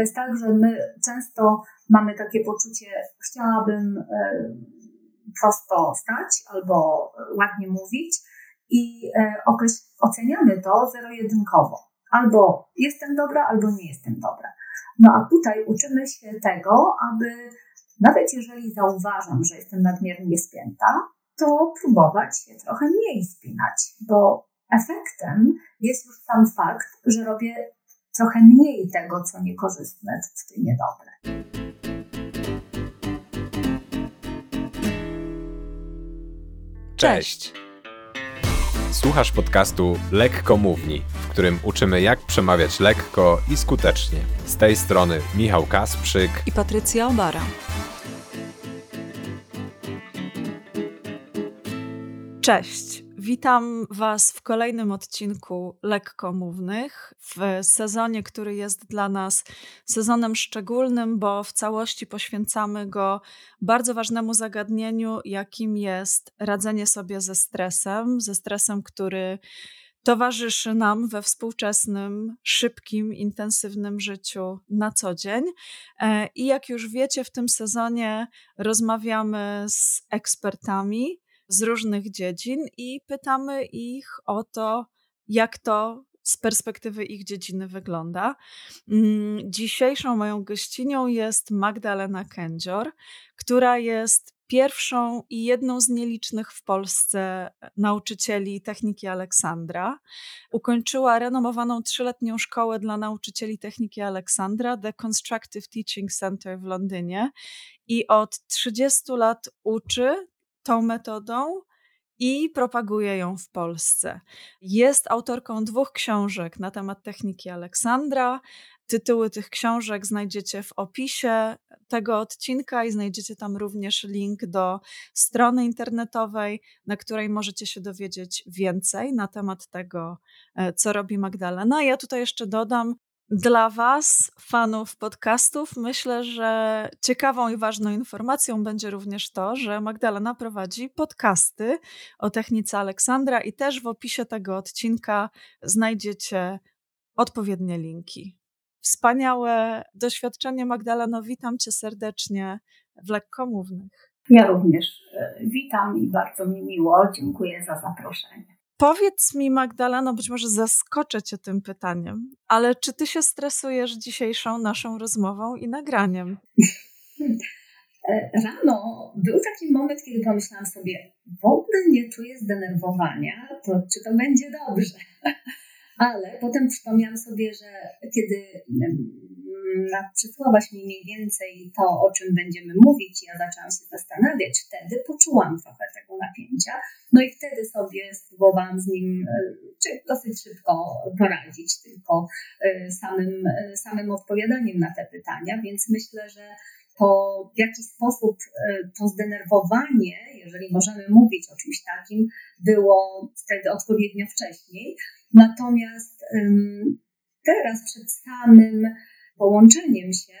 To jest tak, że my często mamy takie poczucie, chciałabym e, prosto stać albo ładnie mówić i e, oceniamy to zero-jedynkowo. Albo jestem dobra, albo nie jestem dobra. No a tutaj uczymy się tego, aby nawet jeżeli zauważam, że jestem nadmiernie spięta, to próbować się trochę mniej spinać, bo efektem jest już sam fakt, że robię trochę mniej tego, co niekorzystne, co niedobre. Cześć! Słuchasz podcastu Lekko Mówni, w którym uczymy jak przemawiać lekko i skutecznie. Z tej strony Michał Kasprzyk i Patrycja Obara. Cześć! Witam Was w kolejnym odcinku Lekkomównych, w sezonie, który jest dla nas sezonem szczególnym, bo w całości poświęcamy go bardzo ważnemu zagadnieniu, jakim jest radzenie sobie ze stresem, ze stresem, który towarzyszy nam we współczesnym, szybkim, intensywnym życiu na co dzień. E, I jak już wiecie, w tym sezonie rozmawiamy z ekspertami z różnych dziedzin i pytamy ich o to, jak to z perspektywy ich dziedziny wygląda. Mm, dzisiejszą moją gościnią jest Magdalena Kędzior, która jest pierwszą i jedną z nielicznych w Polsce nauczycieli techniki Aleksandra. Ukończyła renomowaną trzyletnią szkołę dla nauczycieli techniki Aleksandra, The Constructive Teaching Center w Londynie i od 30 lat uczy tą metodą i propaguje ją w Polsce. Jest autorką dwóch książek na temat techniki Aleksandra. Tytuły tych książek znajdziecie w opisie tego odcinka i znajdziecie tam również link do strony internetowej, na której możecie się dowiedzieć więcej na temat tego, e, co robi Magdalena. Ja tutaj jeszcze dodam, dla Was, fanów podcastów, myślę, że ciekawą i ważną informacją będzie również to, że Magdalena prowadzi podcasty o technice Aleksandra i też w opisie tego odcinka znajdziecie odpowiednie linki. Wspaniałe doświadczenie, Magdaleno. Witam Cię serdecznie w Lekkomównych. Ja również e, witam i bardzo mi miło. Dziękuję za zaproszenie. Powiedz mi, Magdaleno, być może zaskoczę Cię tym pytaniem, ale czy Ty się stresujesz dzisiejszą naszą rozmową i nagraniem? E, rano był taki moment, kiedy pomyślałam sobie, w ogóle nie czuję zdenerwowania, to czy to będzie dobrze? Ale potem przypomniałam sobie, że kiedy przysłałaś mi mniej więcej to, o czym będziemy mówić, ja zaczęłam się zastanawiać, wtedy poczułam trochę tego napięcia, no i wtedy sobie spróbowałam z nim e, dosyć szybko poradzić, tylko e, samym, e, samym odpowiadaniem na te pytania, więc myślę, że to w jaki sposób to zdenerwowanie, jeżeli możemy mówić o czymś takim, było wtedy odpowiednio wcześniej. Natomiast teraz przed samym połączeniem się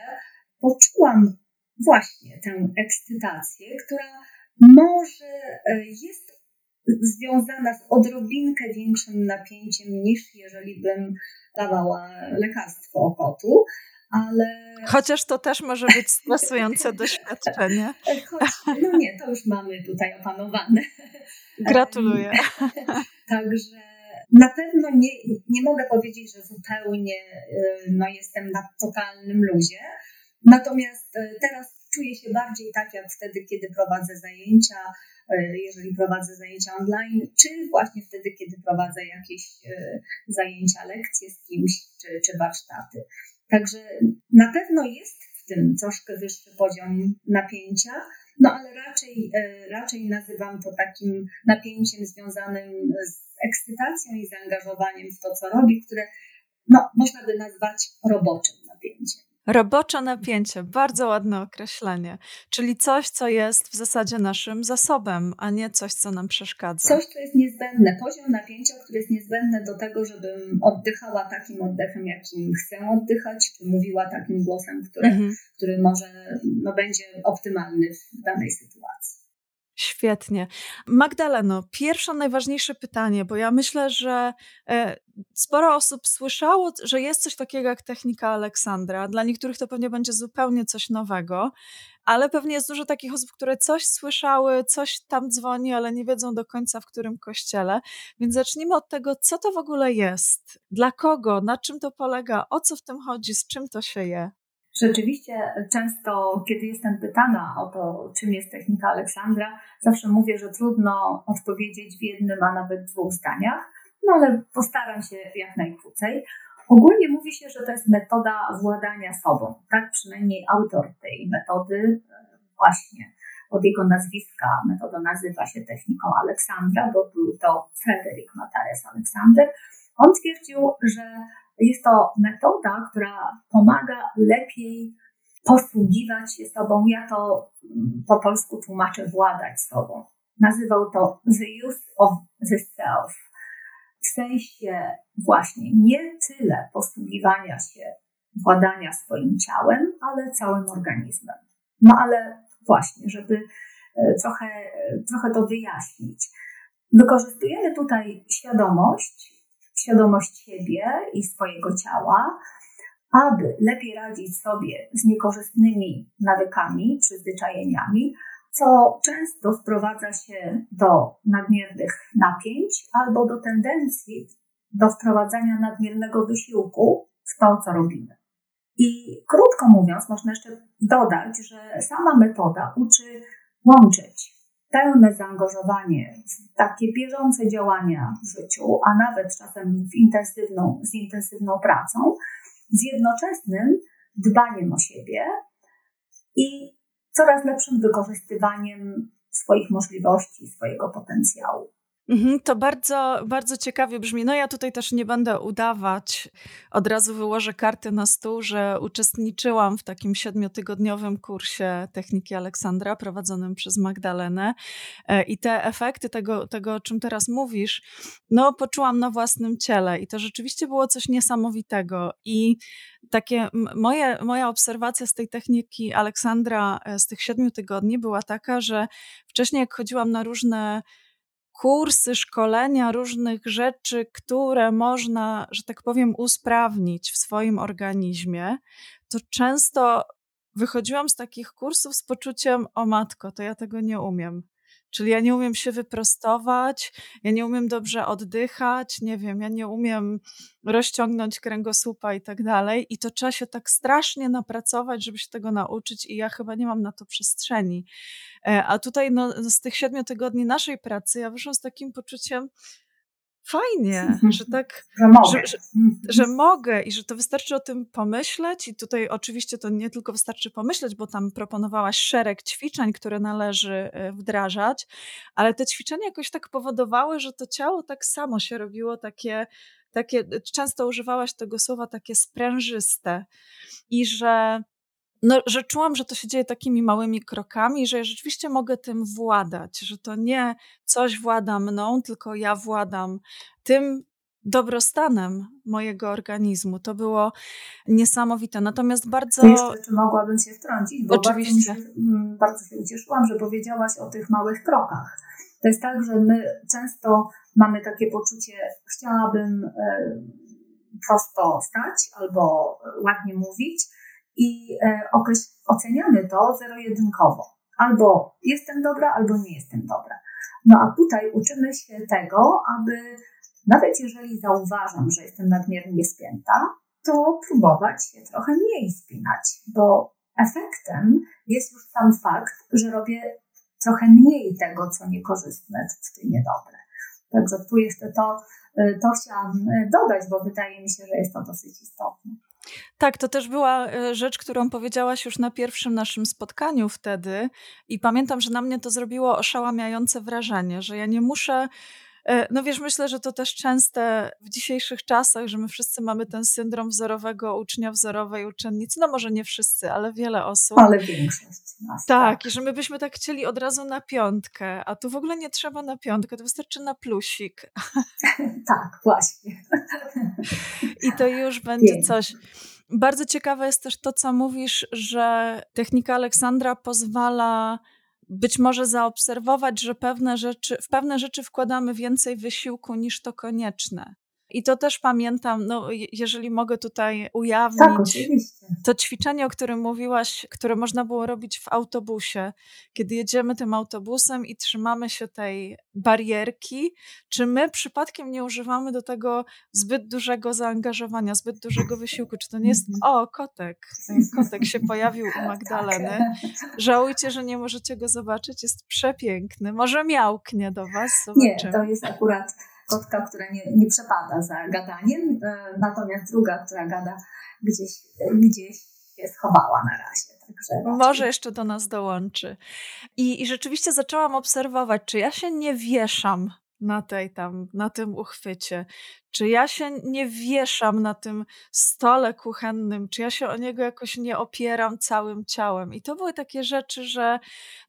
poczułam właśnie tę ekscytację, która może e, jest związana z odrobinkę większym napięciem niż jeżeli bym dawała lekarstwo okotu, ale... Chociaż to też może być stresujące doświadczenie. Choć, no nie, to już mamy tutaj opanowane. Gratuluję. Także na pewno nie, nie mogę powiedzieć, że zupełnie y, no, jestem na totalnym luzie. Natomiast y, teraz czuję się bardziej tak jak wtedy, kiedy prowadzę zajęcia, y, jeżeli prowadzę zajęcia online, czy właśnie wtedy, kiedy prowadzę jakieś zajęcia, lekcje z kimś, czy, czy warsztaty. Także na pewno jest w tym troszkę wyższy poziom napięcia, no ale raczej, raczej nazywam to takim napięciem związanym z ekscytacją i zaangażowaniem w to, co robi, które no, można by nazwać roboczym napięciem. Robocze napięcie, bardzo ładne określenie, czyli coś, co jest w zasadzie naszym zasobem, a nie coś, co nam przeszkadza. Coś, co jest niezbędne, poziom napięcia, który jest niezbędny do tego, żebym oddychała takim oddechem, jakim chcę oddychać, czy mówiła takim głosem, który, mhm. który może no, będzie optymalny w danej sytuacji. Świetnie. Magdaleno, pierwsze najważniejsze pytanie, bo ja myślę, że e, sporo osób słyszało, że jest coś takiego jak technika Aleksandra. Dla niektórych to pewnie będzie zupełnie coś nowego, ale pewnie jest dużo takich osób, które coś słyszały, coś tam dzwoni, ale nie wiedzą do końca w którym kościele. Więc zacznijmy od tego, co to w ogóle jest, dla kogo, na czym to polega, o co w tym chodzi, z czym to się je. Rzeczywiście często, kiedy jestem pytana o to, czym jest technika Aleksandra, zawsze mówię, że trudno odpowiedzieć w jednym, a nawet dwóch zdaniach, no ale postaram się jak najkrócej. Ogólnie mówi się, że to jest metoda władania sobą. Tak przynajmniej autor tej metody właśnie od jego nazwiska metoda nazywa się techniką Aleksandra, bo był to Frederick Matares Aleksander. On twierdził, że jest to metoda, która pomaga lepiej posługiwać się sobą. Ja to po polsku tłumaczę władać sobą. Nazywał to the use of the self. W sensie właśnie nie tyle posługiwania się, władania swoim ciałem, ale całym organizmem. No ale właśnie, żeby e, trochę, e, trochę to wyjaśnić. Wykorzystujemy tutaj świadomość, świadomość siebie i swojego ciała, aby lepiej radzić sobie z niekorzystnymi nawykami, przyzwyczajeniami, co często wprowadza się do nadmiernych napięć albo do tendencji do wprowadzania nadmiernego wysiłku w to, co robimy. I krótko mówiąc, można jeszcze dodać, że sama metoda uczy łączyć pełne zaangażowanie w takie bieżące działania w życiu, a nawet czasem w intensywną, z intensywną pracą, z jednoczesnym dbaniem o siebie i coraz lepszym wykorzystywaniem swoich możliwości, swojego potencjału. Mhm, to bardzo, bardzo ciekawie brzmi. No ja tutaj też nie będę udawać, od razu wyłożę karty na stół, że uczestniczyłam w takim siedmiotygodniowym kursie techniki Aleksandra prowadzonym przez Magdalenę. E, i te efekty tego, tego, o czym teraz mówisz, no poczułam na własnym ciele. I to rzeczywiście było coś niesamowitego. I takie moje, moja obserwacja z tej techniki Aleksandra e, z tych siedmiu tygodni była taka, że wcześniej jak chodziłam na różne kursy, szkolenia różnych rzeczy, które można, że tak powiem, usprawnić w swoim organizmie, to często wychodziłam z takich kursów z poczuciem: O matko, to ja tego nie umiem. Czyli ja nie umiem się wyprostować, ja nie umiem dobrze oddychać, nie wiem, ja nie umiem rozciągnąć kręgosłupa i tak dalej. I to trzeba się tak strasznie napracować, żeby się tego nauczyć, i ja chyba nie mam na to przestrzeni. E, a tutaj no, z tych siedmiu tygodni naszej pracy ja wyszłam z takim poczuciem, fajnie, mhm. że tak, że mogę. Że, że, że, mogę i że to wystarczy o tym pomyśleć i tutaj oczywiście to nie tylko wystarczy pomyśleć, bo tam proponowałaś szereg ćwiczeń, które należy e, wdrażać, ale te ćwiczenia jakoś tak powodowały, że to ciało tak samo się robiło takie takie, często używałaś tego słowa takie sprężyste i że no, że czułam, że to się dzieje takimi małymi krokami, że ja rzeczywiście mogę tym władać, że to nie coś włada mną, tylko ja władam tym dobrostanem mojego organizmu. To było niesamowite. Natomiast bardzo. Jeszcze, czy mogłabym się wtrącić? Bo Oczywiście. Bardzo, się, mm, bardzo się ucieszyłam, że powiedziałaś o tych małych krokach. To jest tak, że my często mamy takie poczucie, chciałabym e, prosto stać albo ładnie mówić, i e, oceniamy to zero-jedynkowo. Albo jestem dobra, albo nie jestem dobra. No a tutaj uczymy się tego, aby nawet jeżeli zauważam, że jestem nadmiernie spięta, to próbować się trochę mniej spinać, bo efektem jest już sam fakt, że robię trochę mniej tego, co niekorzystne czy niedobre. Także tu jeszcze to, e, to chciałam e, dodać, bo wydaje mi się, że jest to dosyć istotne. Tak, to też była e, rzecz, którą powiedziałaś już na pierwszym naszym spotkaniu wtedy i pamiętam, że na mnie to zrobiło oszałamiające wrażenie, że ja nie muszę no wiesz, myślę, że to też częste w dzisiejszych czasach, że my wszyscy mamy ten syndrom wzorowego ucznia, wzorowej uczennicy. No może nie wszyscy, ale wiele osób. Ale większość nas. Tak, tak, i że my byśmy tak chcieli od razu na piątkę, a tu w ogóle nie trzeba na piątkę, to wystarczy na plusik. tak, właśnie. I to już będzie coś. Bardzo ciekawe jest też to, co mówisz, że technika Aleksandra pozwala być może zaobserwować, że pewne rzeczy, w pewne rzeczy wkładamy więcej wysiłku niż to konieczne. I to też pamiętam, no, jeżeli mogę tutaj ujawnić, tak, to ćwiczenie, o którym mówiłaś, które można było robić w autobusie, kiedy jedziemy tym autobusem i trzymamy się tej barierki, czy my przypadkiem nie używamy do tego zbyt dużego zaangażowania, zbyt dużego wysiłku? Czy to nie jest, mhm. o, kotek, kotek się pojawił u Magdaleny. Tak. Żałujcie, że nie możecie go zobaczyć, jest przepiękny. Może miałknie do was, zobaczymy. Nie, to jest akurat kotka, która nie, nie przepada za gadaniem, e, natomiast druga, która gada gdzieś, gdzieś się schowała na razie. Może jeszcze do nas dołączy. I, I rzeczywiście zaczęłam obserwować, czy ja się nie wieszam na tej tam, na tym uchwycie? Czy ja się nie wieszam na tym stole kuchennym? Czy ja się o niego jakoś nie opieram całym ciałem? I to były takie rzeczy, że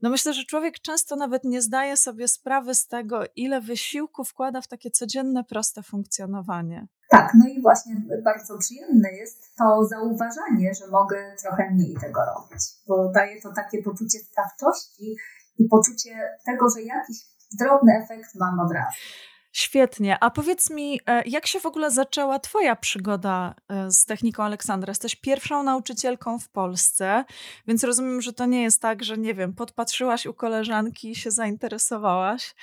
no myślę, że człowiek często nawet nie zdaje sobie sprawy z tego, ile wysiłku wkłada w takie codzienne, proste funkcjonowanie. Tak, no i właśnie bardzo przyjemne jest to zauważanie, że mogę trochę mniej tego robić, bo daje to takie poczucie sprawczości i poczucie tego, że jakiś drobny efekt mam od razu. Świetnie. A powiedz mi, e, jak się w ogóle zaczęła Twoja przygoda e, z techniką Aleksandra? Jesteś pierwszą nauczycielką w Polsce, więc rozumiem, że to nie jest tak, że nie wiem, podpatrzyłaś u koleżanki i się zainteresowałaś,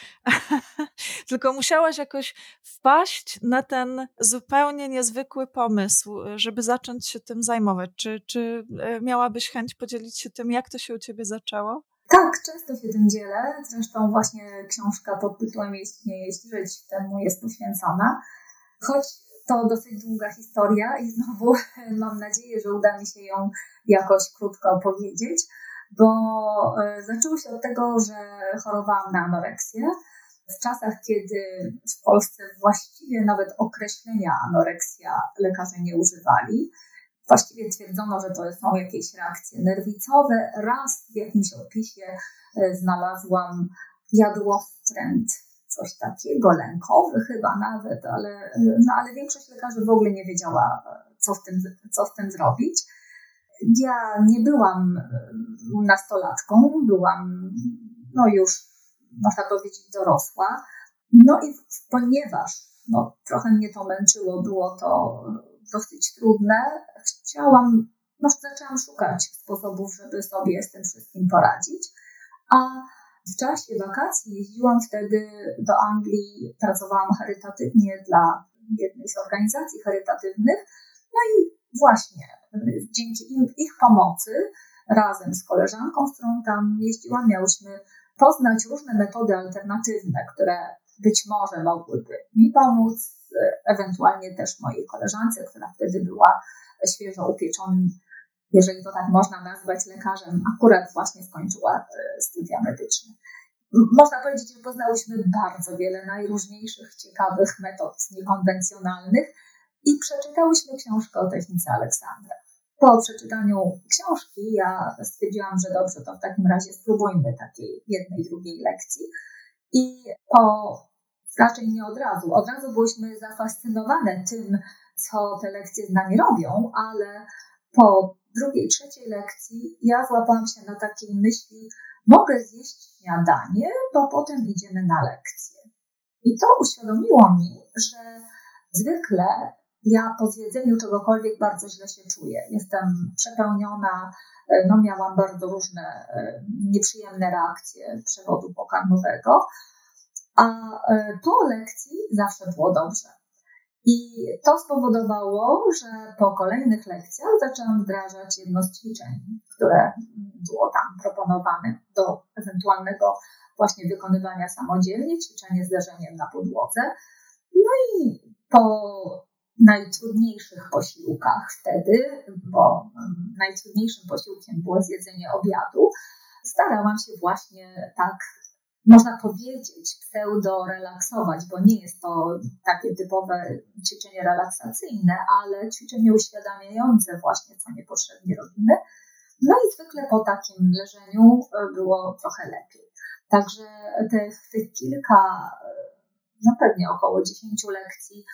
tylko musiałaś jakoś wpaść na ten zupełnie niezwykły pomysł, e, żeby zacząć się tym zajmować. Czy, czy miałabyś chęć podzielić się tym, jak to się u Ciebie zaczęło? Tak, często się tym dzielę. Zresztą właśnie książka pod tytułem Jeść, nie jeść, żyć temu jest poświęcona. Choć to dosyć długa historia i znowu mam nadzieję, że uda mi się ją jakoś krótko opowiedzieć, bo e, zaczęło się od tego, że chorowałam na anoreksję. W czasach, kiedy w Polsce właściwie nawet określenia anoreksja lekarze nie używali, Właściwie twierdzono, że to są jakieś reakcje nerwicowe. Raz w jakimś opisie e, znalazłam jadłostręt, coś takiego, lękowy chyba nawet, ale, no, ale większość lekarzy w ogóle nie wiedziała, co z, tym, co z tym zrobić. Ja nie byłam e, nastolatką, byłam no już, można powiedzieć, dorosła. No i ponieważ no, trochę mnie to męczyło, było to dosyć trudne, chciałam, no zaczęłam szukać sposobów, żeby sobie z tym wszystkim poradzić. A w czasie wakacji jeździłam wtedy do Anglii, pracowałam charytatywnie dla jednej z organizacji charytatywnych. No i właśnie dzięki im, ich pomocy, razem z koleżanką, z którą tam jeździłam, miałyśmy poznać różne metody alternatywne, które być może mogłyby mi pomóc, ewentualnie też mojej koleżance, która wtedy była świeżo upieczonym, jeżeli to tak można nazwać, lekarzem, akurat właśnie skończyła e, studia medyczne. Można powiedzieć, że poznałyśmy bardzo wiele najróżniejszych, ciekawych metod niekonwencjonalnych i przeczytałyśmy książkę o technice Aleksandra. Po przeczytaniu książki ja stwierdziłam, że dobrze, to w takim razie spróbujmy takiej jednej, drugiej lekcji. I po raczej nie od razu. Od razu byłyśmy zafascynowane tym, co te lekcje z nami robią, ale po drugiej, trzeciej lekcji ja złapałam się na takiej myśli, mogę zjeść śniadanie, bo potem idziemy na lekcję. I to uświadomiło mi, że zwykle ja po zjedzeniu czegokolwiek bardzo źle się czuję. Jestem przepełniona, no miałam bardzo różne e, nieprzyjemne reakcje przewodu pokarmowego, a e, po lekcji zawsze było dobrze. I to spowodowało, że po kolejnych lekcjach zaczęłam wdrażać jedno z ćwiczeń, które było tam proponowane do ewentualnego właśnie wykonywania samodzielnie, ćwiczenie z leżeniem na podłodze. No i po najtrudniejszych posiłkach wtedy, bo najtrudniejszym posiłkiem było zjedzenie obiadu, starałam się właśnie tak można powiedzieć, pseudo-relaksować, bo nie jest to takie typowe ćwiczenie relaksacyjne, ale ćwiczenie uświadamiające właśnie, co niepotrzebnie robimy. No i zwykle po takim leżeniu e, było trochę lepiej. Także tych, tych kilka, e, no pewnie około 10 lekcji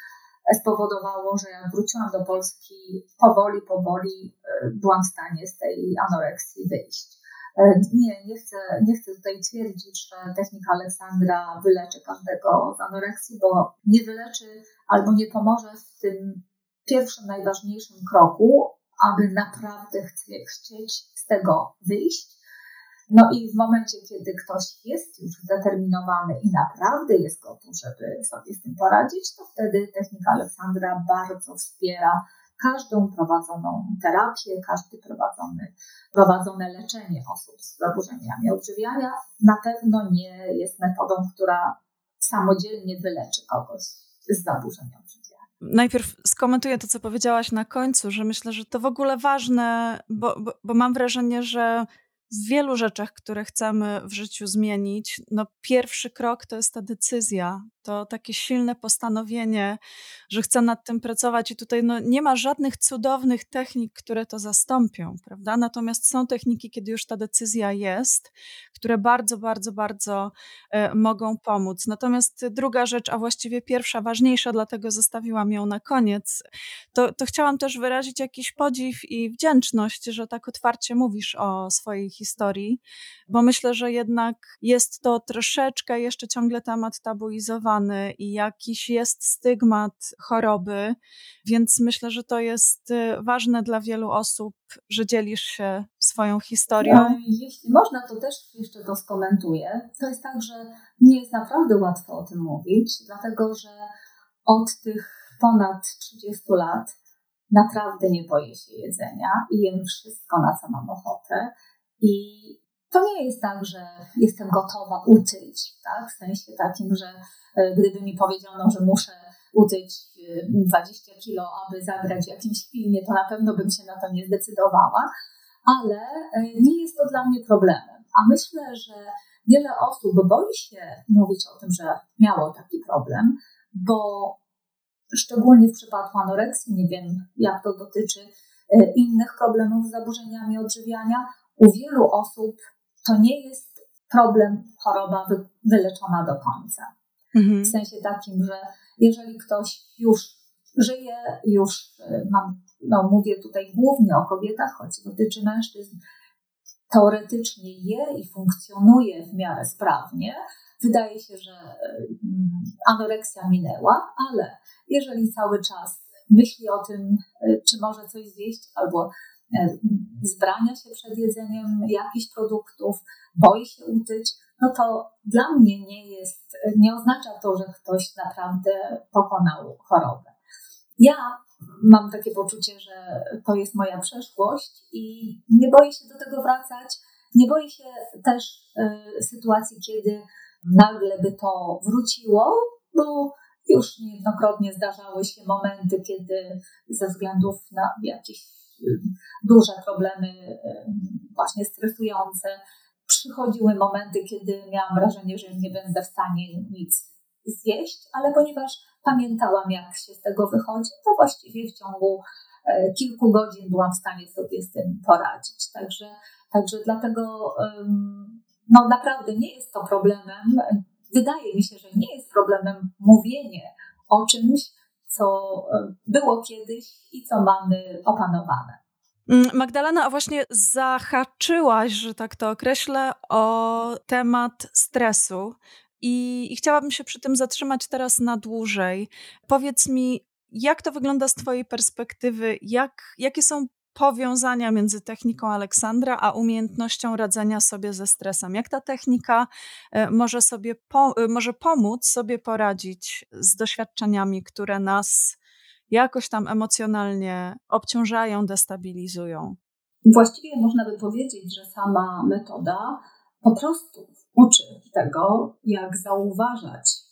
spowodowało, że jak wróciłam do Polski, powoli, powoli e, byłam w stanie z tej anoreksji wyjść. E, nie, nie chcę, nie chcę tutaj twierdzić, że technika Aleksandra wyleczy każdego z anoreksji, bo nie wyleczy albo nie pomoże w tym pierwszym, najważniejszym kroku, aby naprawdę chcieć z tego wyjść. No i w momencie, kiedy ktoś jest już zdeterminowany i naprawdę jest gotów, żeby sobie z tym poradzić, to wtedy technika Aleksandra bardzo wspiera każdą prowadzoną terapię, każdy prowadzony, prowadzone leczenie osób z zaburzeniami odżywiania na pewno nie jest metodą, która samodzielnie wyleczy kogoś z zaburzeń odżywiania. Najpierw skomentuję to, co powiedziałaś na końcu, że myślę, że to w ogóle ważne, bo, bo, bo mam wrażenie, że w wielu rzeczach, które chcemy w życiu zmienić, no pierwszy krok to jest ta decyzja, to takie silne postanowienie, że chcę nad tym pracować i tutaj no, nie ma żadnych cudownych technik, które to zastąpią, prawda? Natomiast są techniki, kiedy już ta decyzja jest, które bardzo, bardzo, bardzo e, mogą pomóc. Natomiast druga rzecz, a właściwie pierwsza, ważniejsza, dlatego zostawiłam ją na koniec, to, to chciałam też wyrazić jakiś podziw i wdzięczność, że tak otwarcie mówisz o swojej historii, bo myślę, że jednak jest to troszeczkę jeszcze ciągle temat tabuizowany i jakiś jest stygmat choroby, więc myślę, że to jest y, ważne dla wielu osób, że dzielisz się swoją historią. No, jeśli można, to też jeszcze to skomentuję. To jest tak, że nie jest naprawdę łatwo o tym mówić, dlatego że od tych ponad 30 lat naprawdę nie boję się jedzenia i jem wszystko, na co mam ochotę. I to nie jest tak, że jestem gotowa utyć, tak? w sensie takim, że e, gdyby mi powiedziano, że muszę utyć 20 e, kilo, aby zagrać w jakimś filmie, to na pewno bym się na to nie zdecydowała, ale e, nie jest to dla mnie problemem. A myślę, że wiele osób boi się mówić o tym, że miało taki problem, bo szczególnie w przypadku anoreksji, nie wiem jak to dotyczy innych problemów z zaburzeniami odżywiania, u wielu osób to nie jest problem, choroba wy, wyleczona do końca. Mhm. W sensie takim, że jeżeli ktoś już żyje, już y, mam, no mówię tutaj głównie o kobietach, choć dotyczy mężczyzn, teoretycznie je i funkcjonuje w miarę sprawnie, wydaje się, że y, anoreksja minęła, ale jeżeli cały czas myśli o tym, y, czy może coś zjeść, albo zbrania się przed jedzeniem jakichś produktów, boi się utyć, no to dla mnie nie jest, nie oznacza to, że ktoś naprawdę pokonał chorobę. Ja mam takie poczucie, że to jest moja przeszłość i nie boję się do tego wracać. Nie boję się też y, sytuacji, kiedy nagle by to wróciło, bo już niejednokrotnie zdarzały się momenty, kiedy ze względów na jakieś duże problemy, właśnie stresujące. Przychodziły momenty, kiedy miałam wrażenie, że nie będę w stanie nic zjeść, ale ponieważ pamiętałam, jak się z tego wychodzi, to właściwie w ciągu e, kilku godzin byłam w stanie sobie z tym poradzić. Także, także dlatego no naprawdę nie jest to problemem. Wydaje mi się, że nie jest problemem mówienie o czymś, co e, było kiedyś i co mamy opanowane. Mm, Magdalena, a właśnie zahaczyłaś, że tak to określę, o temat stresu. I, I, chciałabym się przy tym zatrzymać teraz na dłużej. Powiedz mi, jak to wygląda z Twojej perspektywy? Jak, jakie są powiązania między techniką Aleksandra a umiejętnością radzenia sobie ze stresem? Jak ta technika e, może, sobie po, e, może pomóc sobie poradzić z doświadczeniami, które nas jakoś tam emocjonalnie obciążają, destabilizują. Właściwie można by powiedzieć, że sama metoda po prostu uczy tego, jak zauważać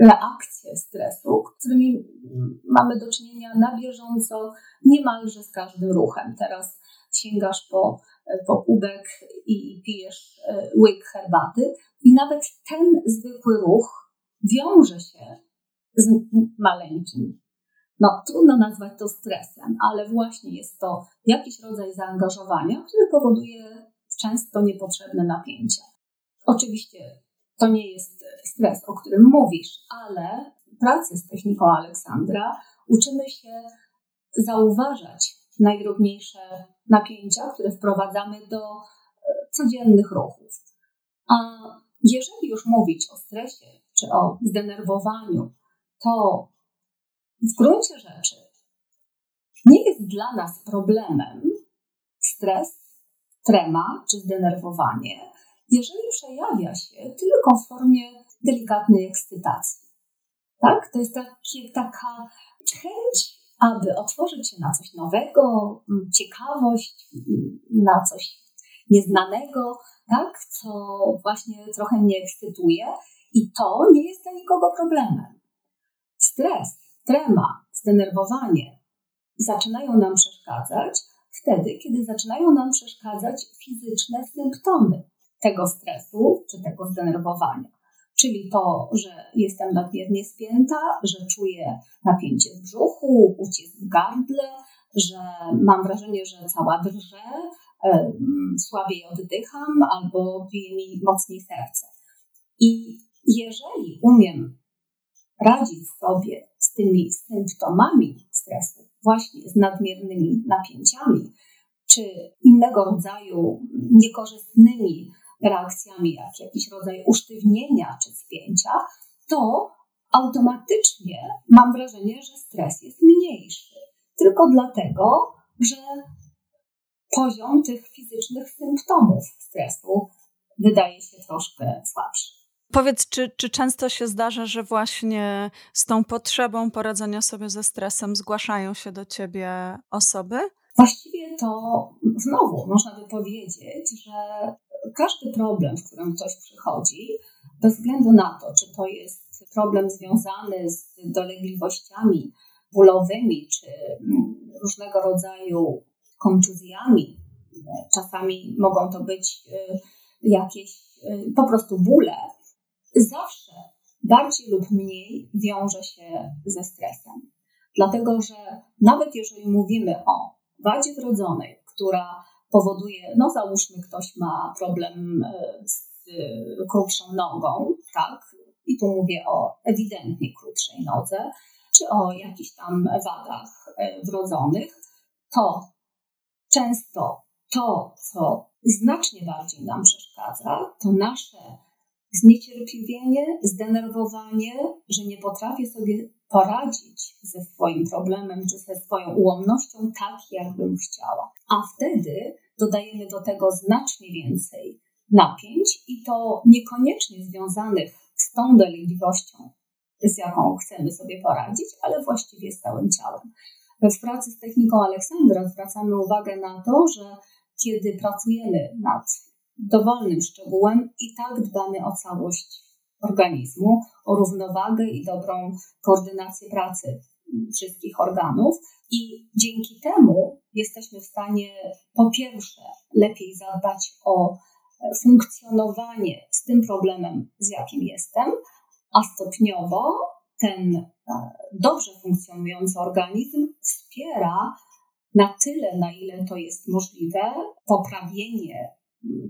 reakcje stresu, z którymi mamy do czynienia na bieżąco niemalże z każdym ruchem. Teraz sięgasz po, po kubek i pijesz e, łyk herbaty, i nawet ten zwykły ruch wiąże się z maleńkim no, trudno nazwać to stresem, ale właśnie jest to jakiś rodzaj zaangażowania, który powoduje często niepotrzebne napięcia. Oczywiście to nie jest stres, o którym mówisz, ale w pracy z techniką Aleksandra uczymy się zauważać najdrobniejsze napięcia, które wprowadzamy do codziennych ruchów. A jeżeli już mówić o stresie czy o zdenerwowaniu, to w gruncie rzeczy nie jest dla nas problemem stres, trema czy zdenerwowanie, jeżeli przejawia się tylko w formie delikatnej ekscytacji. Tak? To jest takie, taka chęć, aby otworzyć się na coś nowego, ciekawość, na coś nieznanego, tak? co właśnie trochę mnie ekscytuje i to nie jest dla nikogo problemem. Stres, trema, zdenerwowanie zaczynają nam przeszkadzać wtedy, kiedy zaczynają nam przeszkadzać fizyczne symptomy tego stresu czy tego zdenerwowania. Czyli to, że jestem nadmiernie spięta, że czuję napięcie w brzuchu, ucisk w gardle, że mam wrażenie, że cała drżę, słabiej oddycham albo bije mi mocniej serce. I jeżeli umiem radzić sobie z tymi symptomami stresu, właśnie z nadmiernymi napięciami, czy innego rodzaju niekorzystnymi reakcjami, jak jakiś rodzaj usztywnienia czy spięcia, to automatycznie mam wrażenie, że stres jest mniejszy. Tylko dlatego, że poziom tych fizycznych symptomów stresu wydaje się troszkę słabszy. Powiedz, czy, czy często się zdarza, że właśnie z tą potrzebą poradzenia sobie ze stresem zgłaszają się do ciebie osoby? Właściwie to znowu można by powiedzieć, że każdy problem, z którym ktoś przychodzi, bez względu na to, czy to jest problem związany z dolegliwościami bólowymi, czy mm, różnego rodzaju kontuzjami, czasami mogą to być y, jakieś y, po prostu bóle, zawsze bardziej lub mniej wiąże się ze stresem. Dlatego, że nawet jeżeli mówimy o wadzie wrodzonej, która powoduje, no załóżmy, ktoś ma problem e, z krótszą nogą, tak, i tu mówię o ewidentnie krótszej nodze, czy o jakichś tam wadach e, wrodzonych, to często to, co znacznie bardziej nam przeszkadza, to nasze zniecierpliwienie, zdenerwowanie, że nie potrafię sobie poradzić ze swoim problemem czy ze swoją ułomnością tak, jakbym chciała. A wtedy dodajemy do tego znacznie więcej napięć i to niekoniecznie związanych z tą dolegliwością, z jaką chcemy sobie poradzić, ale właściwie z całym ciałem. W pracy z techniką Aleksandra zwracamy uwagę na to, że kiedy pracujemy nad dowolnym szczegółem, i tak dbamy o całość organizmu, o równowagę i dobrą koordynację pracy wszystkich organów. I dzięki temu jesteśmy w stanie po pierwsze lepiej zadbać o funkcjonowanie z tym problemem, z jakim jestem, a stopniowo ten e, dobrze funkcjonujący organizm wspiera na tyle, na ile to jest możliwe, poprawienie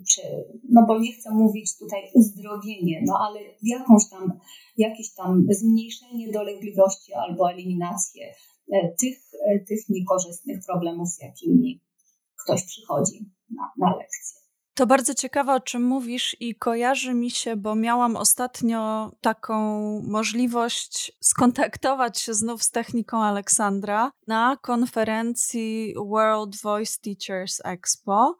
czy, no bo nie chcę mówić tutaj uzdrowienie, no ale jakąś tam, jakieś tam zmniejszenie dolegliwości albo eliminację e, tych, e, tych niekorzystnych problemów, z jakimi ktoś przychodzi na, na lekcję. To bardzo ciekawe, o czym mówisz, i kojarzy mi się, bo miałam ostatnio taką możliwość skontaktować się znów z techniką Aleksandra na konferencji World Voice Teachers Expo.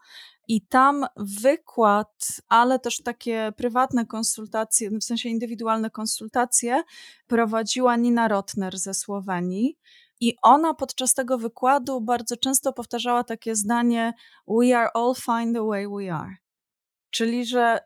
I tam wykład, ale też takie prywatne konsultacje, w sensie indywidualne konsultacje, prowadziła Nina Rotner ze Słowenii. I ona podczas tego wykładu bardzo często powtarzała takie zdanie: We are all fine the way we are. Czyli, że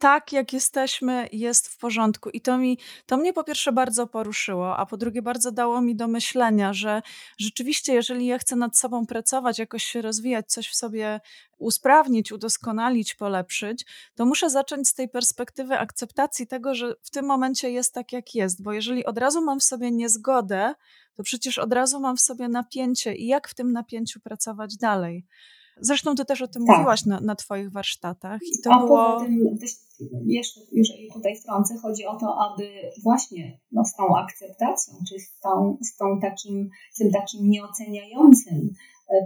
tak, jak jesteśmy, jest w porządku. I to, mi, to mnie po pierwsze bardzo poruszyło, a po drugie bardzo dało mi do myślenia, że rzeczywiście, jeżeli ja chcę nad sobą pracować, jakoś się rozwijać, coś w sobie usprawnić, udoskonalić, polepszyć, to muszę zacząć z tej perspektywy akceptacji tego, że w tym momencie jest tak, jak jest. Bo jeżeli od razu mam w sobie niezgodę, to przecież od razu mam w sobie napięcie i jak w tym napięciu pracować dalej. Zresztą ty też o tym tak. mówiłaś na, na twoich warsztatach. I to A było... poza tym, jeszcze jeżeli tutaj wtrącę, chodzi o to, aby właśnie no, z tą akceptacją, czy z, tą, z tą takim, tym takim nieoceniającym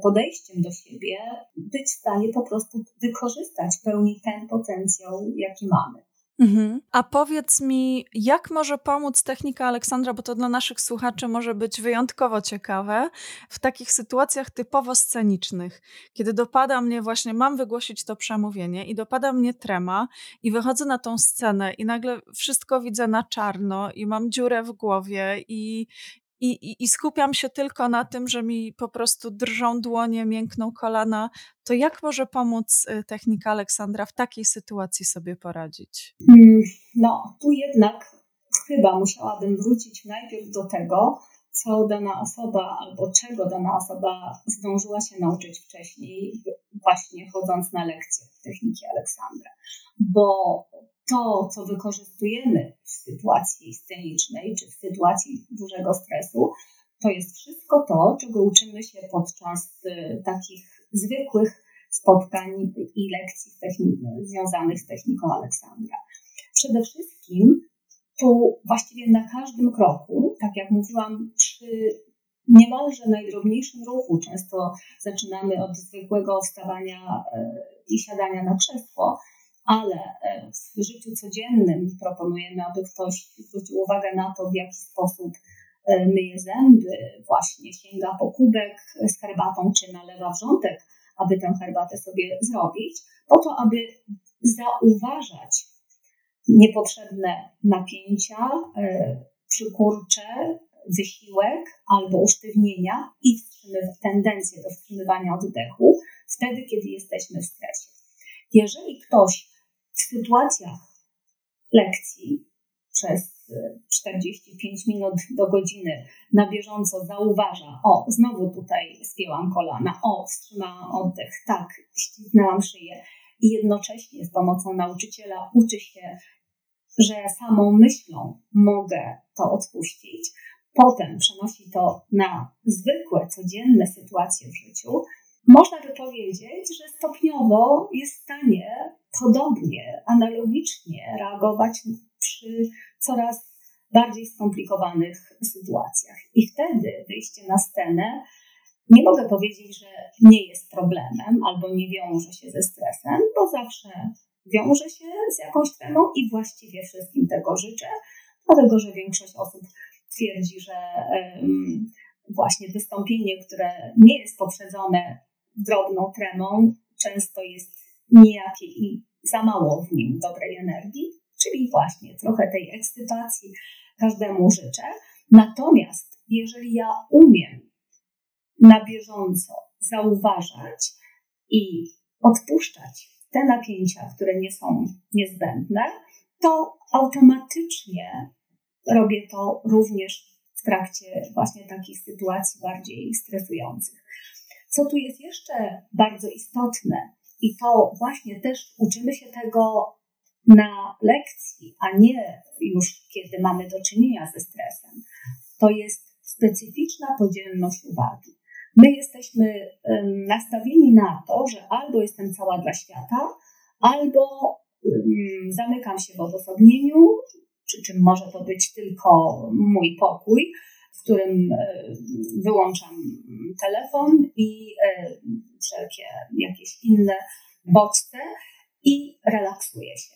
podejściem do siebie być w stanie po prostu wykorzystać w pełni ten potencjał, jaki mamy. Mhm. A powiedz mi, jak może pomóc technika Aleksandra, bo to dla naszych słuchaczy może być wyjątkowo ciekawe, w takich sytuacjach typowo scenicznych, kiedy dopada mnie właśnie, mam wygłosić to przemówienie i dopada mnie trema i wychodzę na tą scenę i nagle wszystko widzę na czarno i mam dziurę w głowie i, i, i, i, skupiam się tylko na tym, że mi po prostu drżą dłonie, miękną kolana, to jak może pomóc y, technika Aleksandra w takiej sytuacji sobie poradzić? Hmm, no, tu jednak chyba musiałabym wrócić najpierw do tego, co dana osoba albo czego dana osoba zdążyła się nauczyć wcześniej, właśnie chodząc na lekcje techniki Aleksandra. Bo to, co wykorzystujemy w sytuacji scenicznej czy w sytuacji dużego stresu, to jest wszystko to, czego uczymy się podczas y, takich zwykłych spotkań i lekcji związanych z techniką Aleksandra. Przede wszystkim tu właściwie na każdym kroku, tak jak mówiłam, przy niemalże najdrobniejszym ruchu, często zaczynamy od zwykłego wstawania y, i siadania na krzesło, ale e, w życiu codziennym proponujemy, aby ktoś zwrócił uwagę na to, w jaki sposób e, myje zęby, właśnie sięga po kubek z herbatą, czy nalewa wrzątek, aby tę herbatę sobie zrobić, po to, aby zauważać niepotrzebne napięcia, e, przykurcze, wysiłek albo usztywnienia i tendencję do wstrzymywania oddechu wtedy, kiedy jesteśmy w stresie. Jeżeli ktoś w sytuacjach lekcji przez 45 y, minut do godziny na bieżąco zauważa, o, znowu tutaj spięłam kolana, o, wstrzymałam oddech, tak, ścisnęłam szyję i jednocześnie z pomocą nauczyciela uczy się, że samą myślą mogę to odpuścić, potem przenosi to na zwykłe, codzienne sytuacje w życiu, można by powiedzieć, że stopniowo jest w stanie podobnie, analogicznie reagować przy coraz bardziej skomplikowanych sytuacjach. I wtedy wyjście na scenę nie mogę powiedzieć, że nie jest problemem albo nie wiąże się ze stresem, bo zawsze wiąże się z jakąś tremą i właściwie wszystkim tego życzę, dlatego że większość osób twierdzi, że um, właśnie wystąpienie, które nie jest poprzedzone drobną tremą, często jest nijakie i za mało w nim dobrej energii, czyli właśnie trochę tej ekscytacji każdemu życzę. Natomiast jeżeli ja umiem na bieżąco zauważać i odpuszczać te napięcia, które nie są niezbędne, to automatycznie robię to również w trakcie właśnie takich sytuacji bardziej stresujących. Co tu jest jeszcze bardzo istotne, i to właśnie też uczymy się tego na lekcji, a nie już kiedy mamy do czynienia ze stresem, to jest specyficzna podzielność uwagi. My jesteśmy nastawieni na to, że albo jestem cała dla świata, albo zamykam się w odosobnieniu, przy czym może to być tylko mój pokój, w którym wyłączam telefon i wszelkie jakieś inne bodźce i relaksuję się.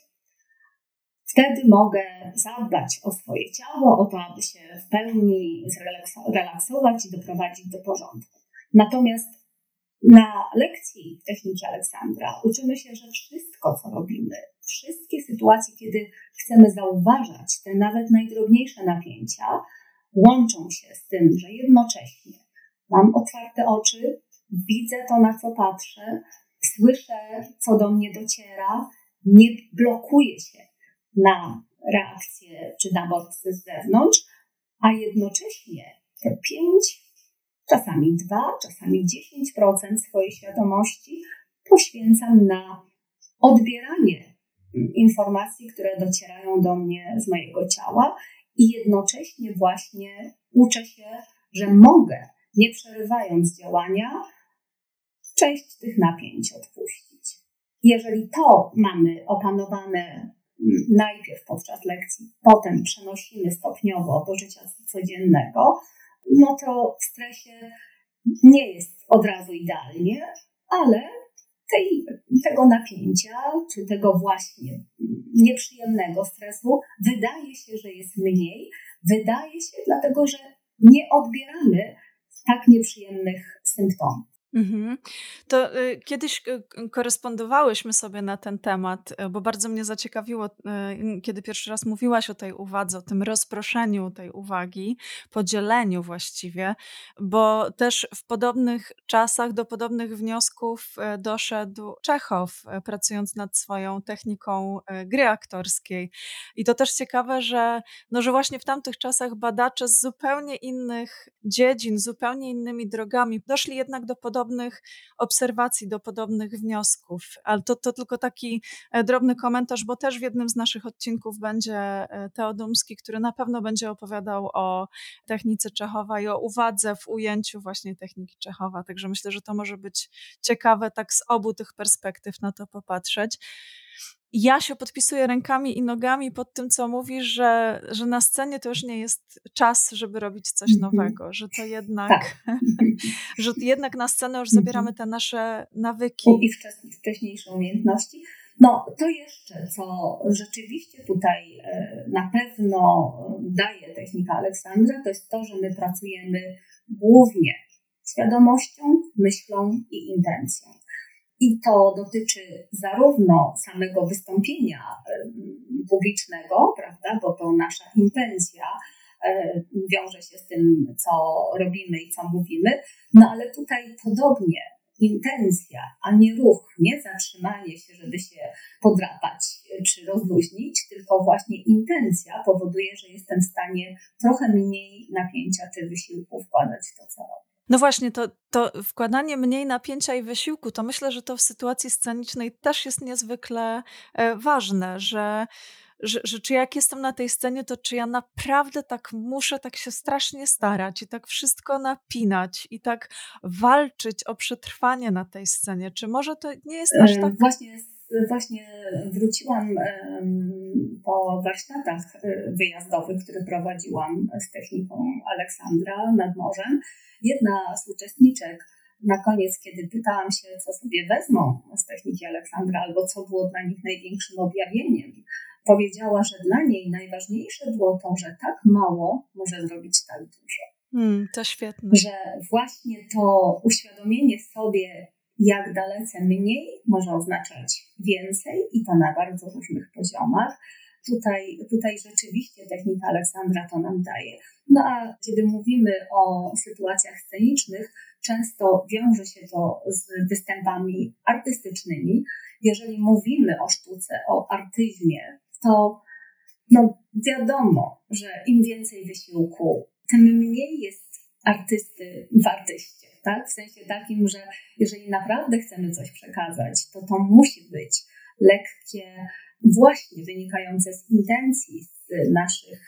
Wtedy mogę zadbać o swoje ciało, o to, aby się w pełni zrelaksować i doprowadzić do porządku. Natomiast na lekcji techniki Aleksandra uczymy się, że wszystko, co robimy, wszystkie sytuacje, kiedy chcemy zauważać te nawet najdrobniejsze napięcia, łączą się z tym, że jednocześnie mam otwarte oczy, widzę to, na co patrzę, słyszę, co do mnie dociera, nie blokuję się na reakcję czy na bodźce z zewnątrz, a jednocześnie te 5, czasami 2, czasami 10% swojej świadomości poświęcam na odbieranie informacji, które docierają do mnie z mojego ciała i jednocześnie właśnie uczę się, że mogę, nie przerywając działania, część tych napięć odpuścić. Jeżeli to mamy opanowane najpierw podczas lekcji, potem przenosimy stopniowo do życia codziennego, no to w stresie nie jest od razu idealnie, ale tej, tego napięcia, czy tego właśnie nieprzyjemnego stresu, wydaje się, że jest mniej. Wydaje się, dlatego że nie odbieramy tak nieprzyjemnych symptomów. Mhm. To y, kiedyś y, korespondowałyśmy sobie na ten temat, y, bo bardzo mnie zaciekawiło, y, kiedy pierwszy raz mówiłaś o tej uwadze, o tym rozproszeniu tej uwagi, podzieleniu właściwie, bo też w podobnych czasach do podobnych wniosków y, doszedł Czechow, y, pracując nad swoją techniką gry aktorskiej. I to też ciekawe, że, no, że właśnie w tamtych czasach badacze z zupełnie innych dziedzin, zupełnie innymi drogami doszli jednak do podobnych podobnych obserwacji, do podobnych wniosków. Ale to, to tylko taki e, drobny komentarz, bo też w jednym z naszych odcinków będzie e, Teodumski, który na pewno będzie opowiadał o technice Czechowa i o uwadze w ujęciu właśnie techniki Czechowa. Także myślę, że to może być ciekawe tak z obu tych perspektyw na to popatrzeć ja się podpisuję rękami i nogami pod tym, co mówisz, że, że na scenie to już nie jest czas, żeby robić coś mhm. nowego, że to jednak, tak. że jednak na scenę już zabieramy te nasze nawyki. I wcześniejsze umiejętności. No, to jeszcze, co rzeczywiście tutaj e, na pewno daje technika Aleksandra, to jest to, że my pracujemy głównie świadomością, myślą i intencją. I to dotyczy zarówno samego wystąpienia publicznego, prawda, bo to nasza intencja e, wiąże się z tym, co robimy i co mówimy, no ale tutaj podobnie intencja, a nie ruch, nie zatrzymanie się, żeby się podrapać czy rozluźnić, tylko właśnie intencja powoduje, że jestem w stanie trochę mniej napięcia czy wysiłku wkładać w to, co robię. No właśnie, to, to wkładanie mniej napięcia i wysiłku, to myślę, że to w sytuacji scenicznej też jest niezwykle e, ważne, że, że, że czy jak jestem na tej scenie, to czy ja naprawdę tak muszę tak się strasznie starać i tak wszystko napinać i tak walczyć o przetrwanie na tej scenie? Czy może to nie jest aż e, tak... Właśnie właśnie wróciłam po warsztatach e, wyjazdowych, które prowadziłam z techniką Aleksandra nad morzem. Jedna z uczestniczek na koniec, kiedy pytałam się, co sobie wezmą z techniki Aleksandra, albo co było dla nich największym objawieniem, powiedziała, że dla niej najważniejsze było to, że tak mało może zrobić tak dużo. Hmm, to świetne. Że właśnie to uświadomienie sobie, jak dalece mniej może oznaczać więcej i to na bardzo różnych poziomach. Tutaj, tutaj rzeczywiście technika Aleksandra to nam daje. No a kiedy mówimy o sytuacjach scenicznych, często wiąże się to z występami artystycznymi. Jeżeli mówimy o sztuce, o artyzmie, to no wiadomo, że im więcej wysiłku, tym mniej jest artysty w artyście tak? W sensie takim, że jeżeli naprawdę chcemy coś przekazać, to to musi być lekkie, właśnie wynikające z intencji, z naszych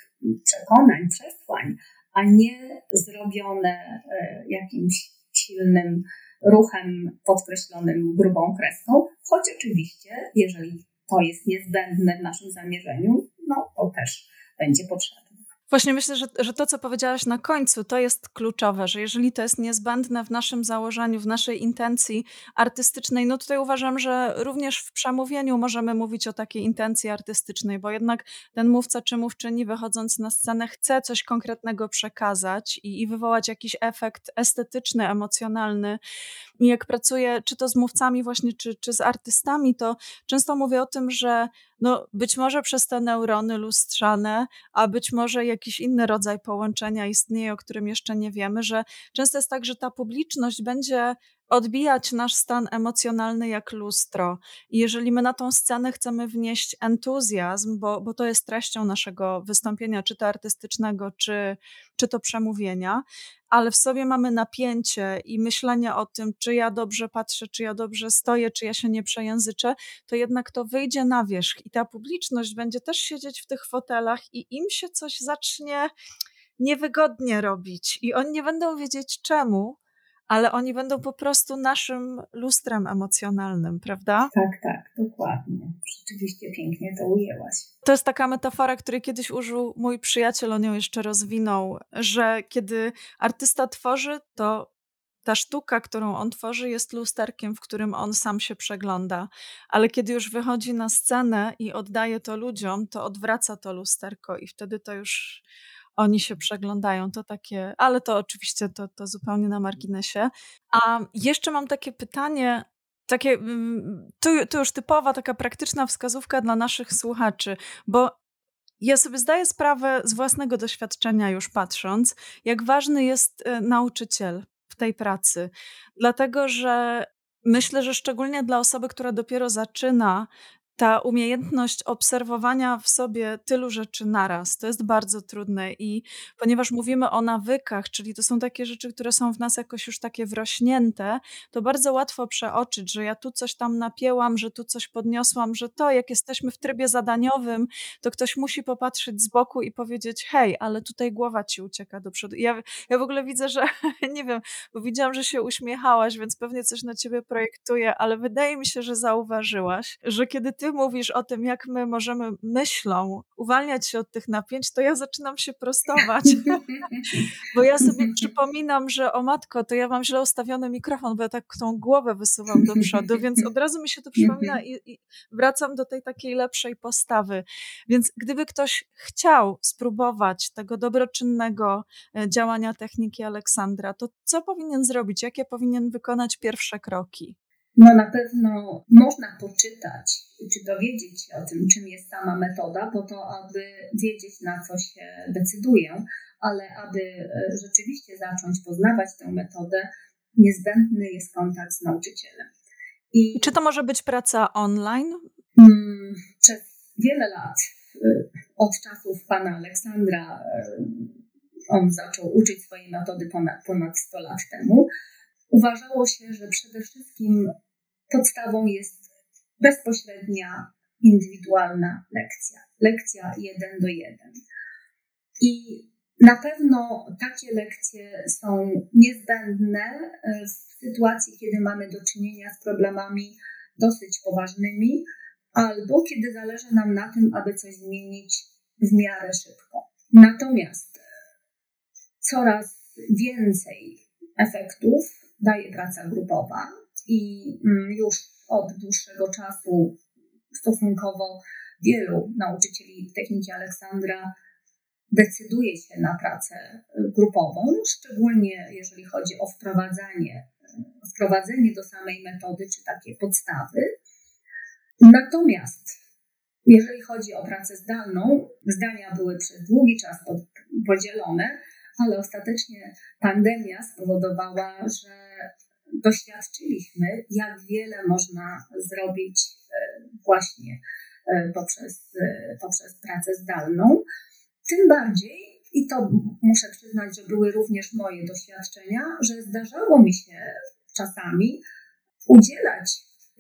przekonań, przesłań, a nie zrobione e, jakimś silnym ruchem podkreślonym grubą kreską, choć oczywiście, jeżeli to jest niezbędne w naszym zamierzeniu, no to też będzie potrzebne. Właśnie myślę, że, że to, co powiedziałaś na końcu, to jest kluczowe, że jeżeli to jest niezbędne w naszym założeniu, w naszej intencji artystycznej, no tutaj uważam, że również w przemówieniu możemy mówić o takiej intencji artystycznej, bo jednak ten mówca czy mówczyni wychodząc na scenę chce coś konkretnego przekazać i, i wywołać jakiś efekt estetyczny, emocjonalny. Jak pracuję czy to z mówcami właśnie, czy, czy z artystami, to często mówię o tym, że no być może przez te neurony lustrzane, a być może jakiś inny rodzaj połączenia istnieje, o którym jeszcze nie wiemy, że często jest tak, że ta publiczność będzie odbijać nasz stan emocjonalny jak lustro. I jeżeli my na tą scenę chcemy wnieść entuzjazm, bo, bo to jest treścią naszego wystąpienia, czy to artystycznego, czy, czy to przemówienia, ale w sobie mamy napięcie i myślenie o tym, czy ja dobrze patrzę, czy ja dobrze stoję, czy ja się nie przejęzyczę, to jednak to wyjdzie na wierzch i ta publiczność będzie też siedzieć w tych fotelach i im się coś zacznie niewygodnie robić i oni nie będą wiedzieć czemu, ale oni będą po prostu naszym lustrem emocjonalnym, prawda? Tak, tak, dokładnie. Rzeczywiście pięknie to ujęłaś. To jest taka metafora, której kiedyś użył mój przyjaciel, on ją jeszcze rozwinął, że kiedy artysta tworzy, to ta sztuka, którą on tworzy, jest lusterkiem, w którym on sam się przegląda. Ale kiedy już wychodzi na scenę i oddaje to ludziom, to odwraca to lusterko i wtedy to już oni się przeglądają. To takie, ale to oczywiście to, to zupełnie na marginesie. A jeszcze mam takie pytanie, takie, mm, to, to już typowa taka praktyczna wskazówka dla naszych słuchaczy, bo ja sobie zdaję sprawę z własnego doświadczenia, już patrząc, jak ważny jest e, nauczyciel w tej pracy. Dlatego, że myślę, że szczególnie dla osoby, która dopiero zaczyna, ta umiejętność obserwowania w sobie tylu rzeczy naraz, to jest bardzo trudne i ponieważ mówimy o nawykach, czyli to są takie rzeczy, które są w nas jakoś już takie wrośnięte, to bardzo łatwo przeoczyć, że ja tu coś tam napięłam, że tu coś podniosłam, że to jak jesteśmy w trybie zadaniowym, to ktoś musi popatrzeć z boku i powiedzieć hej, ale tutaj głowa ci ucieka do przodu. Ja, ja w ogóle widzę, że nie wiem, bo widziałam, że się uśmiechałaś, więc pewnie coś na ciebie projektuję, ale wydaje mi się, że zauważyłaś, że kiedy ty mówisz o tym, jak my możemy myślą uwalniać się od tych napięć, to ja zaczynam się prostować. bo ja sobie przypominam, że o matko, to ja mam źle ustawiony mikrofon, bo ja tak tą głowę wysuwam do przodu, więc od razu mi się to przypomina i, i wracam do tej takiej lepszej postawy. Więc gdyby ktoś chciał spróbować tego dobroczynnego e, działania techniki Aleksandra, to co powinien zrobić? Jakie powinien wykonać pierwsze kroki? No na pewno można poczytać czy dowiedzieć się o tym, czym jest sama metoda, po to, aby wiedzieć, na co się decyduję, ale aby e, rzeczywiście zacząć poznawać tę metodę, niezbędny jest kontakt z nauczycielem. I czy to może być praca online? Mm, przez wiele lat, e, od czasów pana Aleksandra, e, on zaczął uczyć swojej metody ponad, ponad 100 lat temu. Uważało się, że przede wszystkim podstawą jest bezpośrednia, indywidualna lekcja. Lekcja jeden do jeden. I na pewno takie lekcje są niezbędne e, w sytuacji, kiedy mamy do czynienia z problemami dosyć poważnymi, albo kiedy zależy nam na tym, aby coś zmienić w miarę szybko. Natomiast coraz więcej efektów daje praca grupowa i mm, już od dłuższego czasu stosunkowo wielu nauczycieli techniki Aleksandra decyduje się na pracę grupową, szczególnie jeżeli chodzi o wprowadzanie, wprowadzenie do samej metody, czy takie podstawy. Natomiast jeżeli chodzi o pracę zdalną, zdania były przez długi czas podzielone, ale ostatecznie pandemia spowodowała, że doświadczyliśmy, jak wiele można zrobić e, właśnie e, poprzez, e, poprzez pracę zdalną. Tym bardziej, i to muszę przyznać, że były również moje doświadczenia, że zdarzało mi się czasami udzielać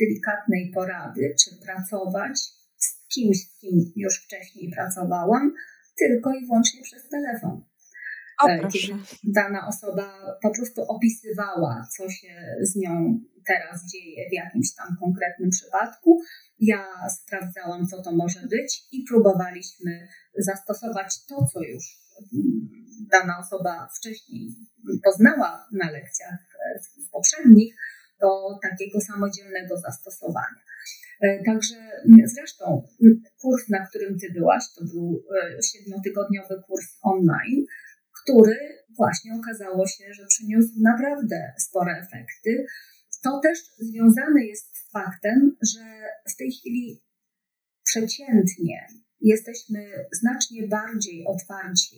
delikatnej porady, czy pracować z kimś, z kim już wcześniej pracowałam, tylko i wyłącznie przez telefon. O, e, kiedy dana osoba po prostu opisywała, co się z nią teraz dzieje w jakimś tam konkretnym przypadku. Ja sprawdzałam, co to może być i próbowaliśmy zastosować to, co już mm, dana osoba wcześniej poznała na lekcjach e, poprzednich, do takiego samodzielnego zastosowania. E, także zresztą kurs, na którym ty byłaś, to był siedmiotygodniowy kurs online, który właśnie okazało się, że przyniósł naprawdę spore efekty. To też związane jest z faktem, że w tej chwili przeciętnie jesteśmy znacznie bardziej otwarci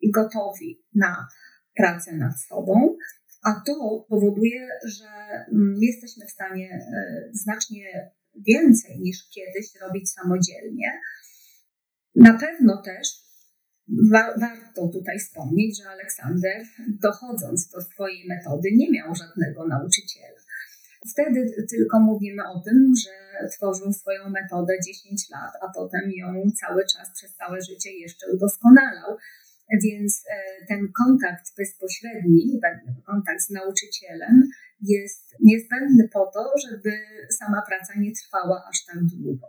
i gotowi na pracę nad sobą, a to powoduje, że mm, jesteśmy w stanie e, znacznie więcej niż kiedyś robić samodzielnie. Na pewno też Wa warto tutaj wspomnieć, że Aleksander, dochodząc do swojej metody, nie miał żadnego nauczyciela. Wtedy tylko mówimy o tym, że tworzył swoją metodę 10 lat, a potem ją cały czas przez całe życie jeszcze udoskonalał. Więc e, ten kontakt bezpośredni, kontakt z nauczycielem jest niezbędny po to, żeby sama praca nie trwała aż tak długo.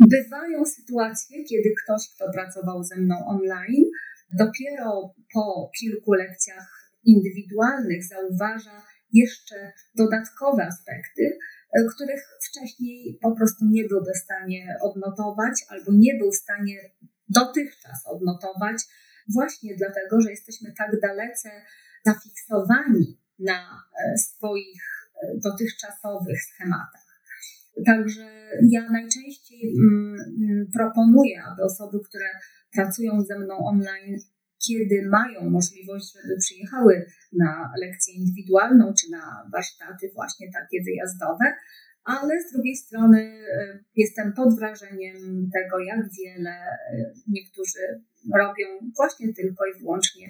Bywają sytuacje, kiedy ktoś, kto pracował ze mną online, dopiero po kilku lekcjach indywidualnych zauważa, jeszcze dodatkowe aspekty, e, których wcześniej po prostu nie byłby w stanie odnotować albo nie był w stanie dotychczas odnotować, właśnie dlatego, że jesteśmy tak dalece zafiksowani na e, swoich e, dotychczasowych schematach. Także ja najczęściej mm, mm, proponuję, aby osoby, które pracują ze mną online, kiedy mają możliwość, żeby przyjechały na lekcję indywidualną czy na warsztaty właśnie takie wyjazdowe, ale z drugiej strony e, jestem pod wrażeniem tego, jak wiele e, niektórzy robią właśnie tylko i wyłącznie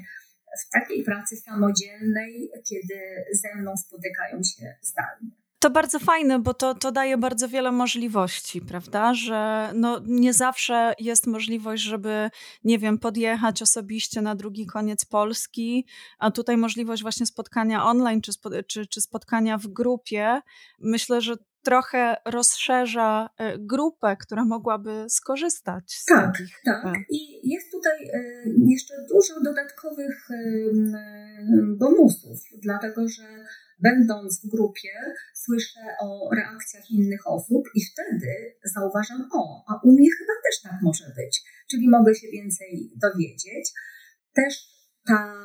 w takiej pracy samodzielnej, kiedy ze mną spotykają się zdalnie. To bardzo fajne, bo to, to daje bardzo wiele możliwości, prawda? Że no, nie zawsze jest możliwość, żeby, nie wiem, podjechać osobiście na drugi koniec Polski, a tutaj możliwość właśnie spotkania online czy, czy, czy spotkania w grupie. Myślę, że trochę rozszerza e, grupę, która mogłaby skorzystać z tak, takich. Tak, e, i jest tutaj e, jeszcze dużo dodatkowych bonusów, dlatego że będąc w grupie, słyszę o reakcjach innych osób i wtedy zauważam, o, a u mnie chyba też tak może być, czyli mogę się więcej dowiedzieć. Też ta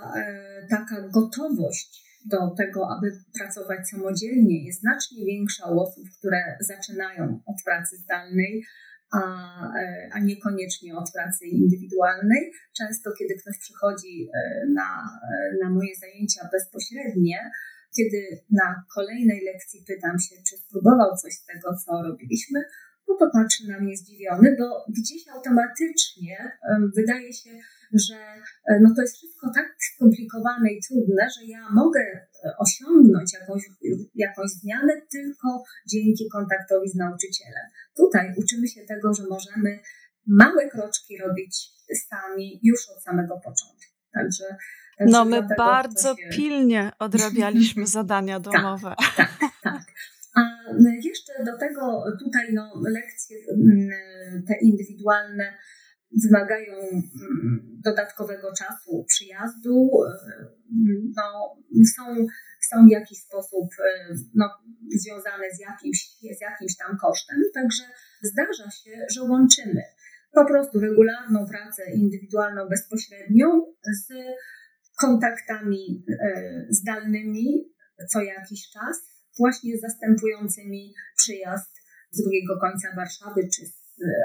taka gotowość do tego, aby pracować samodzielnie, jest znacznie większa u osób, które zaczynają od pracy zdalnej, a, e, a niekoniecznie od pracy indywidualnej. Często, kiedy ktoś przychodzi e, na, e, na moje zajęcia bezpośrednie, kiedy na kolejnej lekcji pytam się, czy spróbował coś z tego, co robiliśmy, no to patrzy na mnie zdziwiony, bo gdzieś automatycznie wydaje się, że e, no to jest wszystko tak skomplikowane i trudne, że ja mogę e, osiągnąć jakąś, jakąś zmianę tylko dzięki kontaktowi z nauczycielem. Tutaj uczymy się tego, że możemy małe kroczki robić sami już od samego początku. Także no, my bardzo się... pilnie odrabialiśmy zadania tak, domowe. Tak, tak, tak. A jeszcze do tego tutaj no, lekcje te indywidualne wymagają dodatkowego czasu przyjazdu, mm, no, są, są w jakiś sposób e, no, związane z jakimś, z jakimś tam kosztem, także zdarza się, że łączymy po prostu regularną pracę indywidualną bezpośrednią z kontaktami e, zdalnymi co jakiś czas, właśnie zastępującymi przyjazd z drugiego końca Warszawy czy z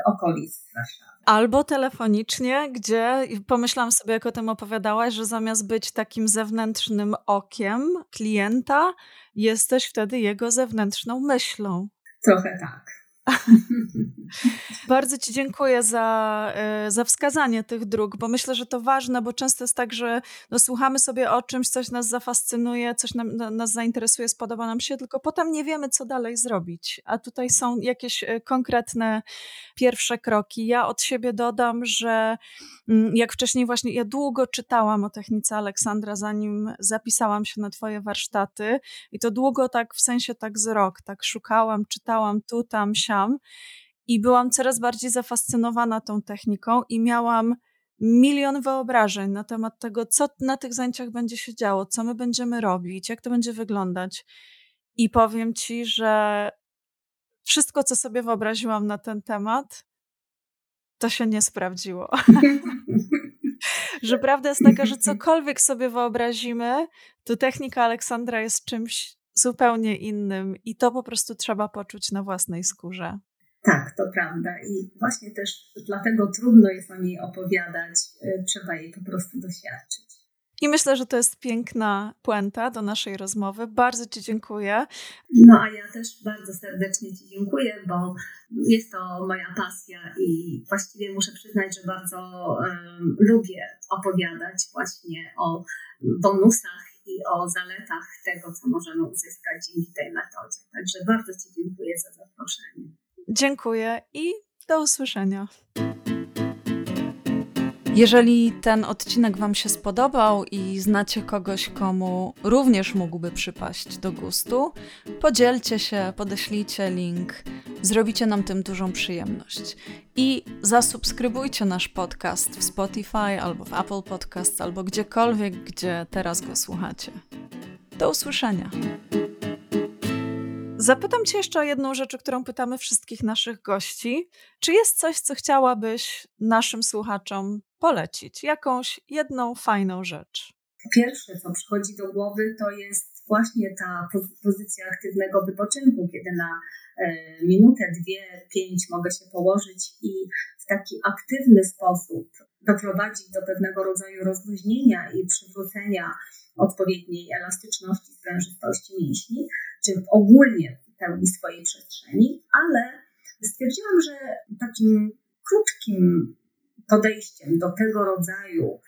okolic Warszawy. Albo telefonicznie, gdzie pomyślałam sobie, jak o tym opowiadałaś, że zamiast być takim zewnętrznym okiem klienta, jesteś wtedy jego zewnętrzną myślą. Trochę tak. Bardzo Ci dziękuję za, e, za wskazanie tych dróg, bo myślę, że to ważne, bo często jest tak, że no, słuchamy sobie o czymś, coś nas zafascynuje, coś nam, nas zainteresuje, spodoba nam się, tylko potem nie wiemy, co dalej zrobić. A tutaj są jakieś e, konkretne pierwsze kroki. Ja od siebie dodam, że mm, jak wcześniej właśnie, ja długo czytałam o technice Aleksandra, zanim zapisałam się na Twoje warsztaty i to długo tak, w sensie tak z rok, tak szukałam, czytałam tu, tam, i byłam coraz bardziej zafascynowana tą techniką i miałam milion wyobrażeń na temat tego, co na tych zajęciach będzie się działo, co my będziemy robić, jak to będzie wyglądać. I powiem ci, że wszystko, co sobie wyobraziłam na ten temat, to się nie sprawdziło. że prawda jest taka, że cokolwiek sobie wyobrazimy, to technika Aleksandra jest czymś zupełnie innym i to po prostu trzeba poczuć na własnej skórze. Tak, to prawda. I właśnie też dlatego trudno jest o niej opowiadać, y, trzeba jej po prostu doświadczyć. I myślę, że to jest piękna puenta do naszej rozmowy. Bardzo Ci dziękuję. No a ja też bardzo serdecznie Ci dziękuję, bo jest to moja pasja i właściwie muszę przyznać, że bardzo um, lubię opowiadać właśnie o bonusach i o zaletach tego, co możemy uzyskać dzięki tej metodzie. Także bardzo Ci dziękuję za zaproszenie. Dziękuję i do usłyszenia. Jeżeli ten odcinek Wam się spodobał i znacie kogoś, komu również mógłby przypaść do gustu, podzielcie się, podeślijcie link, zrobicie nam tym dużą przyjemność. I zasubskrybujcie nasz podcast w Spotify albo w Apple Podcasts, albo gdziekolwiek, gdzie teraz go słuchacie. Do usłyszenia. Zapytam Cię jeszcze o jedną rzecz, którą pytamy wszystkich naszych gości. Czy jest coś, co chciałabyś naszym słuchaczom polecić? Jakąś jedną fajną rzecz? Pierwsze, co przychodzi do głowy, to jest właśnie ta pozycja aktywnego wypoczynku, kiedy na e, minutę, dwie, pięć mogę się położyć i w taki aktywny sposób doprowadzić do pewnego rodzaju rozluźnienia i przywrócenia odpowiedniej elastyczności, sprężystości mięśni, czy ogólnie pełni swojej przestrzeni, ale stwierdziłam, że takim krótkim podejściem do tego rodzaju,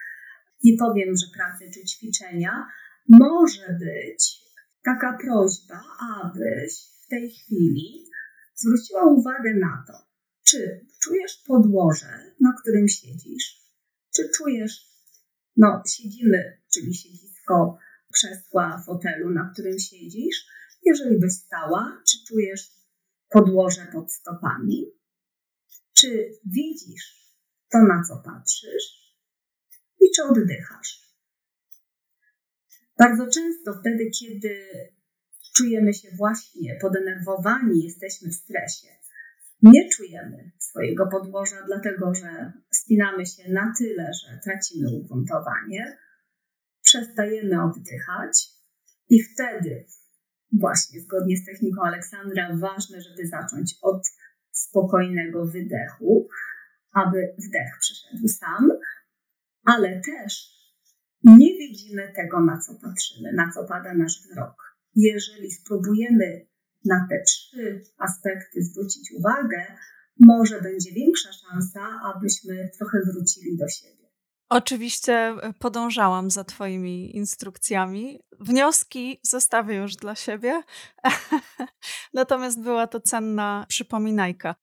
nie powiem, że pracy czy ćwiczenia, może być taka prośba, abyś w tej chwili zwróciła uwagę na to, czy czujesz podłoże, na którym siedzisz, czy czujesz, no siedzimy, czyli siedzisko krzesła, fotelu, na którym siedzisz. Jeżeli byś stała, czy czujesz podłoże pod stopami? Czy widzisz to, na co patrzysz? I czy oddychasz? Bardzo często wtedy, kiedy czujemy się właśnie podenerwowani, jesteśmy w stresie, nie czujemy swojego podłoża, dlatego że spinamy się na tyle, że tracimy ugruntowanie, przestajemy oddychać i wtedy, właśnie zgodnie z techniką Aleksandra, ważne, żeby zacząć od spokojnego wydechu, aby wdech przyszedł sam, ale też nie widzimy tego, na co patrzymy, na co pada nasz wzrok. Jeżeli spróbujemy na te trzy aspekty zwrócić uwagę, może będzie większa szansa, abyśmy trochę wrócili do siebie. Oczywiście e, podążałam za Twoimi instrukcjami. Wnioski zostawię już dla siebie, natomiast była to cenna przypominajka.